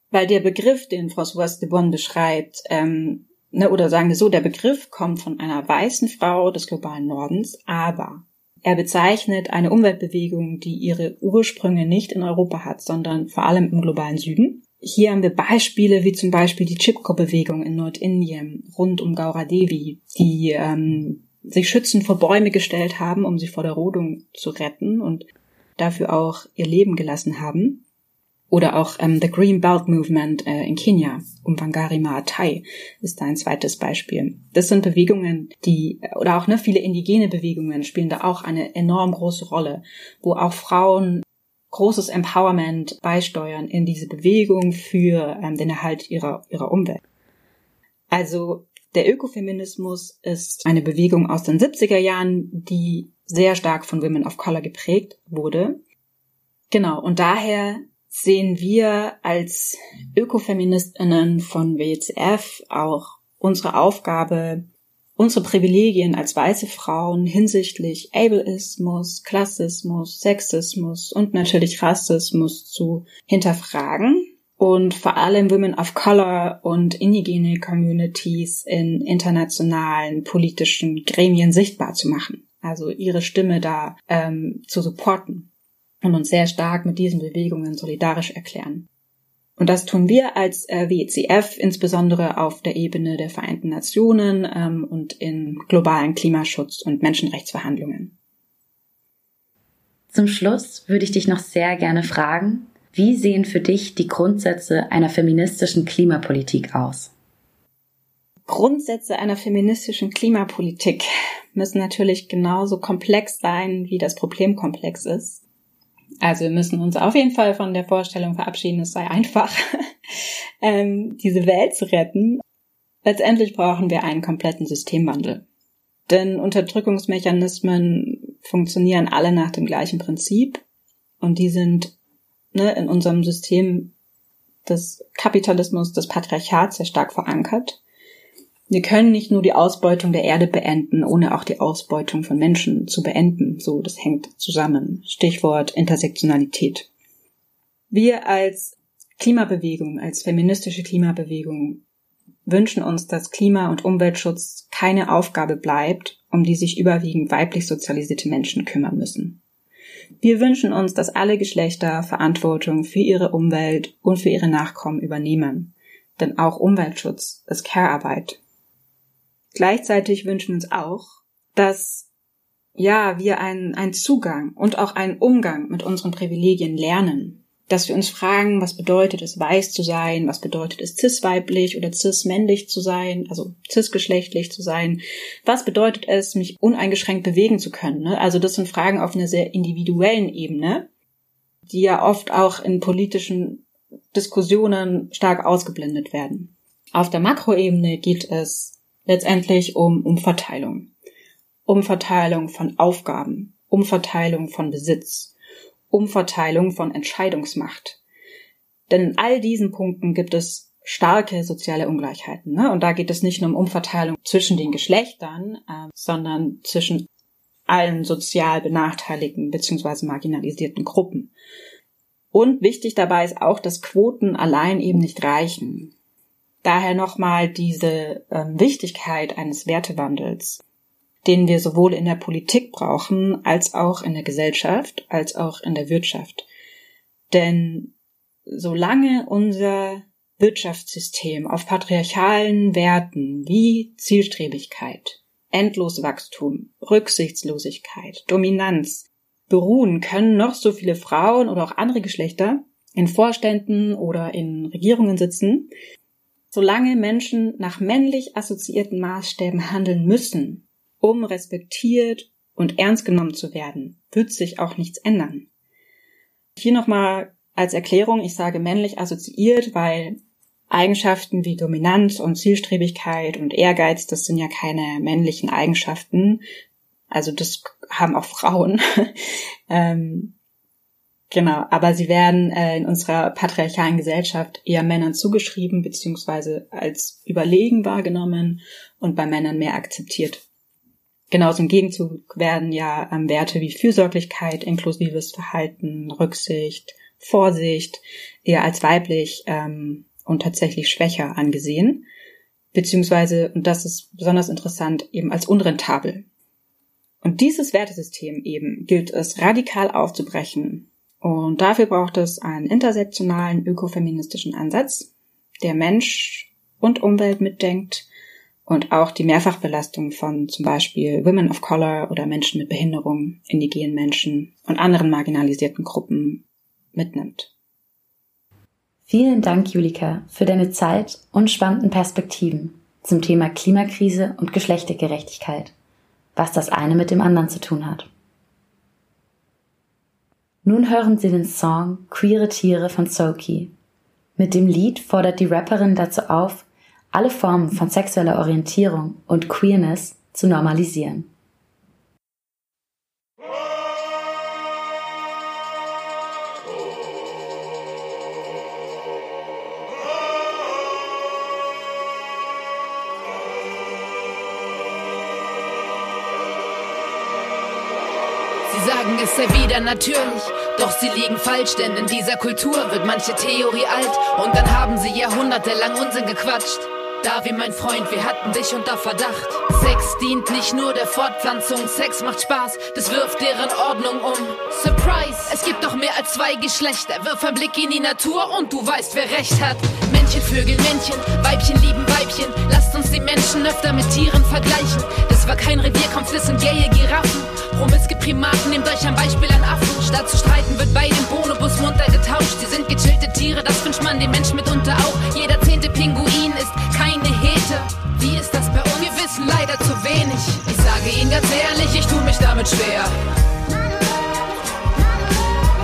Weil der Begriff, den Françoise de Bonne beschreibt, ähm, ne, oder sagen wir so, der Begriff kommt von einer weißen Frau des globalen Nordens, aber er bezeichnet eine Umweltbewegung, die ihre Ursprünge nicht in Europa hat, sondern vor allem im globalen Süden. Hier haben wir Beispiele wie zum Beispiel die Chipko-Bewegung in Nordindien rund um Gaura Devi, die ähm, sich schützend vor Bäume gestellt haben, um sie vor der Rodung zu retten und dafür auch ihr Leben gelassen haben. Oder auch ähm, The Green Belt Movement äh, in Kenia, um Wangari Maatai ist da ein zweites Beispiel. Das sind Bewegungen, die, oder auch ne, viele indigene Bewegungen spielen da auch eine enorm große Rolle, wo auch Frauen großes Empowerment beisteuern in diese Bewegung für ähm, den Erhalt ihrer, ihrer Umwelt. Also der Ökofeminismus ist eine Bewegung aus den 70er Jahren, die sehr stark von Women of Color geprägt wurde. Genau, und daher sehen wir als Ökofeministinnen von WCF auch unsere Aufgabe, unsere Privilegien als weiße Frauen hinsichtlich Ableismus, Klassismus, Sexismus und natürlich Rassismus zu hinterfragen und vor allem Women of Color und indigene Communities in internationalen politischen Gremien sichtbar zu machen. Also ihre Stimme da ähm, zu supporten und uns sehr stark mit diesen Bewegungen solidarisch erklären. Und das tun wir als äh, WCF insbesondere auf der Ebene der Vereinten Nationen ähm, und in globalen Klimaschutz- und Menschenrechtsverhandlungen. Zum Schluss würde ich dich noch sehr gerne fragen, wie sehen für dich die Grundsätze einer feministischen Klimapolitik aus? Grundsätze einer feministischen Klimapolitik müssen natürlich genauso komplex sein, wie das Problem komplex ist. Also wir müssen uns auf jeden Fall von der Vorstellung verabschieden, es sei einfach, ähm, diese Welt zu retten. Letztendlich brauchen wir einen kompletten Systemwandel. Denn Unterdrückungsmechanismen funktionieren alle nach dem gleichen Prinzip und die sind ne, in unserem System des Kapitalismus, des Patriarchats sehr stark verankert. Wir können nicht nur die Ausbeutung der Erde beenden, ohne auch die Ausbeutung von Menschen zu beenden. So, das hängt zusammen. Stichwort Intersektionalität. Wir als Klimabewegung, als feministische Klimabewegung wünschen uns, dass Klima- und Umweltschutz keine Aufgabe bleibt, um die sich überwiegend weiblich sozialisierte Menschen kümmern müssen. Wir wünschen uns, dass alle Geschlechter Verantwortung für ihre Umwelt und für ihre Nachkommen übernehmen. Denn auch Umweltschutz ist Care-Arbeit Gleichzeitig wünschen wir uns auch, dass ja, wir einen, einen Zugang und auch einen Umgang mit unseren Privilegien lernen. Dass wir uns fragen, was bedeutet es, weiß zu sein, was bedeutet es, cis-weiblich oder cis-männlich zu sein, also cis-geschlechtlich zu sein, was bedeutet es, mich uneingeschränkt bewegen zu können. Ne? Also das sind Fragen auf einer sehr individuellen Ebene, die ja oft auch in politischen Diskussionen stark ausgeblendet werden. Auf der Makroebene geht es letztendlich um Umverteilung. Umverteilung von Aufgaben, Umverteilung von Besitz, Umverteilung von Entscheidungsmacht. Denn in all diesen Punkten gibt es starke soziale Ungleichheiten. Ne? Und da geht es nicht nur um Umverteilung zwischen den Geschlechtern, äh, sondern zwischen allen sozial benachteiligten bzw. marginalisierten Gruppen. Und wichtig dabei ist auch, dass Quoten allein eben nicht reichen. Daher nochmal diese äh, Wichtigkeit eines Wertewandels, den wir sowohl in der Politik brauchen, als auch in der Gesellschaft, als auch in der Wirtschaft. Denn solange unser Wirtschaftssystem auf patriarchalen Werten wie Zielstrebigkeit, Endloswachstum, Rücksichtslosigkeit, Dominanz beruhen, können noch so viele Frauen oder auch andere Geschlechter in Vorständen oder in Regierungen sitzen, solange Menschen nach männlich assoziierten Maßstäben handeln müssen, um respektiert und ernst genommen zu werden, wird sich auch nichts ändern. Hier nochmal als Erklärung, ich sage männlich assoziiert, weil Eigenschaften wie Dominanz und Zielstrebigkeit und Ehrgeiz, das sind ja keine männlichen Eigenschaften. Also das haben auch Frauen. ähm, genau, aber sie werden äh, in unserer patriarchalen Gesellschaft eher Männern zugeschrieben, beziehungsweise als überlegen wahrgenommen und bei Männern mehr akzeptiert. Genauso im Gegenzug werden ja ähm, Werte wie Fürsorglichkeit, inklusives Verhalten, Rücksicht, Vorsicht eher als weiblich ähm, und tatsächlich schwächer angesehen, beziehungsweise, und das ist besonders interessant, eben als unrentabel. Und dieses Wertesystem eben gilt es radikal aufzubrechen. Und dafür braucht es einen intersektionalen ökofeministischen Ansatz, der Mensch und Umwelt mitdenkt und auch die Mehrfachbelastung von zum Beispiel Women of Color oder Menschen mit Behinderung, indigenen Menschen und anderen marginalisierten Gruppen mitnimmt. Vielen Dank, Julika, für deine Zeit und spannenden Perspektiven zum Thema Klimakrise und Geschlechtergerechtigkeit, was das eine mit dem anderen zu tun hat. Nun hören Sie den Song Queere Tiere von Soki. Mit dem Lied fordert die Rapperin dazu auf, alle Formen von sexueller Orientierung und Queerness zu normalisieren. Sagen, es sei wieder natürlich. Doch sie liegen falsch, denn in dieser Kultur wird manche Theorie alt und dann haben sie jahrhundertelang Unsinn gequatscht. Da wie mein Freund, wir hatten dich unter Verdacht. Sex dient nicht nur der Fortpflanzung, Sex macht Spaß, das wirft deren Ordnung um. Surprise, es gibt doch mehr als zwei Geschlechter. Wirf ein Blick in die Natur und du weißt, wer recht hat. Männchen, Vögel, Männchen, Weibchen lieben Weibchen. Lasst uns die Menschen öfter mit Tieren vergleichen. Das war kein Revierkampf, das sind gaye Giraffen. Promiske Primaten, nehmt euch ein Beispiel an Affen. Statt zu streiten wird bei dem Bonobus munter getauscht. Sie sind gechillte Tiere, das wünscht man dem Mensch mitunter auch. Jeder zehnte Pinguin ist keine Hete. Wie ist das bei uns? Wir wissen leider zu wenig. Ich sage Ihnen ganz ehrlich, ich tu mich damit schwer.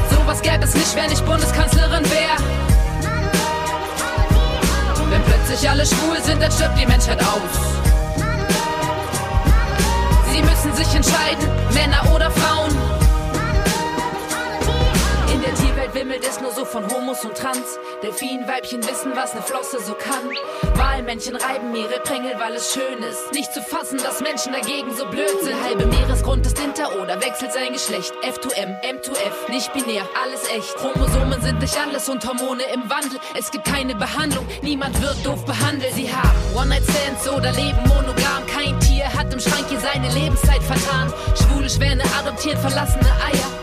Sowas gäbe es nicht, wenn ich Bundeskanzlerin wäre. Wenn plötzlich alle schwul sind, dann stirbt die Menschheit aus. Sie müssen sich entscheiden, Männer oder Frauen. Wimmelt es nur so von Homos und Trans. Delfinweibchen wissen, was ne Flosse so kann. Walmännchen reiben ihre Prängel, weil es schön ist. Nicht zu fassen, dass Menschen dagegen so blöd sind. Halbe Meeresgrund ist hinter oder wechselt sein Geschlecht. F2M, M2F, nicht binär, alles echt. Chromosomen sind nicht alles und Hormone im Wandel. Es gibt keine Behandlung, niemand wird doof behandelt. Sie haben One-Night-Stands oder leben monogam. Kein Tier hat im Schrank hier seine Lebenszeit vertan. Schwule Schwäne adoptiert verlassene Eier.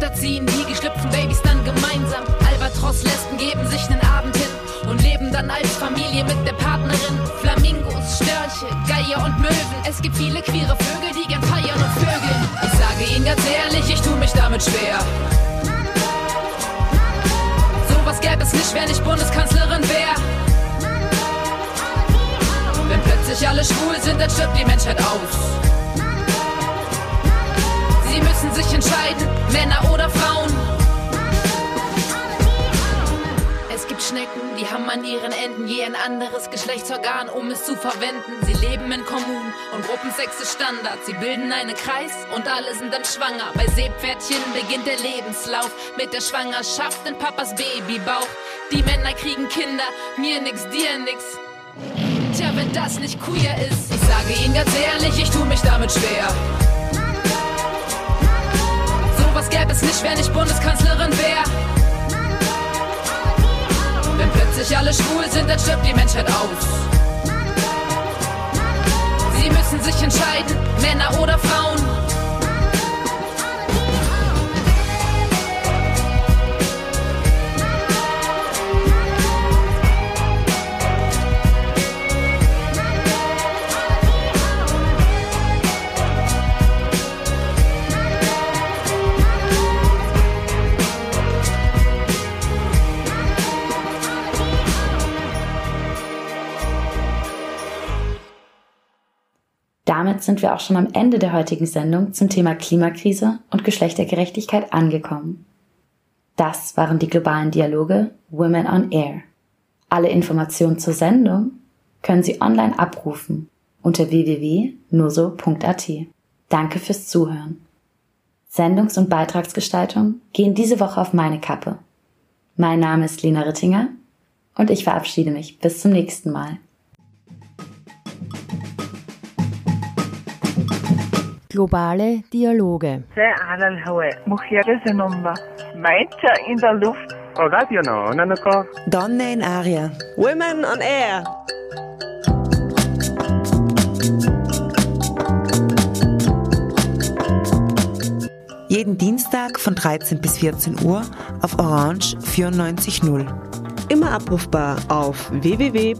Unterziehen die geschlüpften Babys dann gemeinsam. Albatros-Lesben geben sich nen Abend hin und leben dann als Familie mit der Partnerin. Flamingos, Störche, Geier und Möwen. Es gibt viele queere Vögel, die gern feiern und vögeln. Ich sage Ihnen ganz ehrlich, ich tu mich damit schwer. Sowas gäbe es nicht, wenn ich Bundeskanzlerin wäre. Wenn plötzlich alle schwul sind, dann stirbt die Menschheit aus. Sie müssen sich entscheiden, Männer oder Frauen. Es gibt Schnecken, die haben an ihren Enden je ein anderes Geschlechtsorgan, um es zu verwenden. Sie leben in Kommunen und Gruppensex ist Standard. Sie bilden einen Kreis und alle sind dann schwanger. Bei Seepferdchen beginnt der Lebenslauf mit der Schwangerschaft in Papas Babybauch. Die Männer kriegen Kinder, mir nix, dir nix. Tja, wenn das nicht queer ist, ich sage Ihnen ganz ehrlich, ich tu mich damit schwer jetzt nicht, wenn ich Bundeskanzlerin wäre. Wenn plötzlich alle schwul sind, dann stirbt die Menschheit aus. Sie müssen sich entscheiden, Männer oder Frauen. Damit sind wir auch schon am Ende der heutigen Sendung zum Thema Klimakrise und Geschlechtergerechtigkeit angekommen. Das waren die globalen Dialoge Women on Air. Alle Informationen zur Sendung können Sie online abrufen unter www.noso.at. Danke fürs Zuhören. Sendungs- und Beitragsgestaltung gehen diese Woche auf meine Kappe. Mein Name ist Lena Rittinger und ich verabschiede mich. Bis zum nächsten Mal. Globale Dialoge. Meiter in der Luft. Donne in Aria. Women on Air. Jeden Dienstag von 13 bis 14 Uhr auf Orange 94.0. Immer abrufbar auf www.noso.at.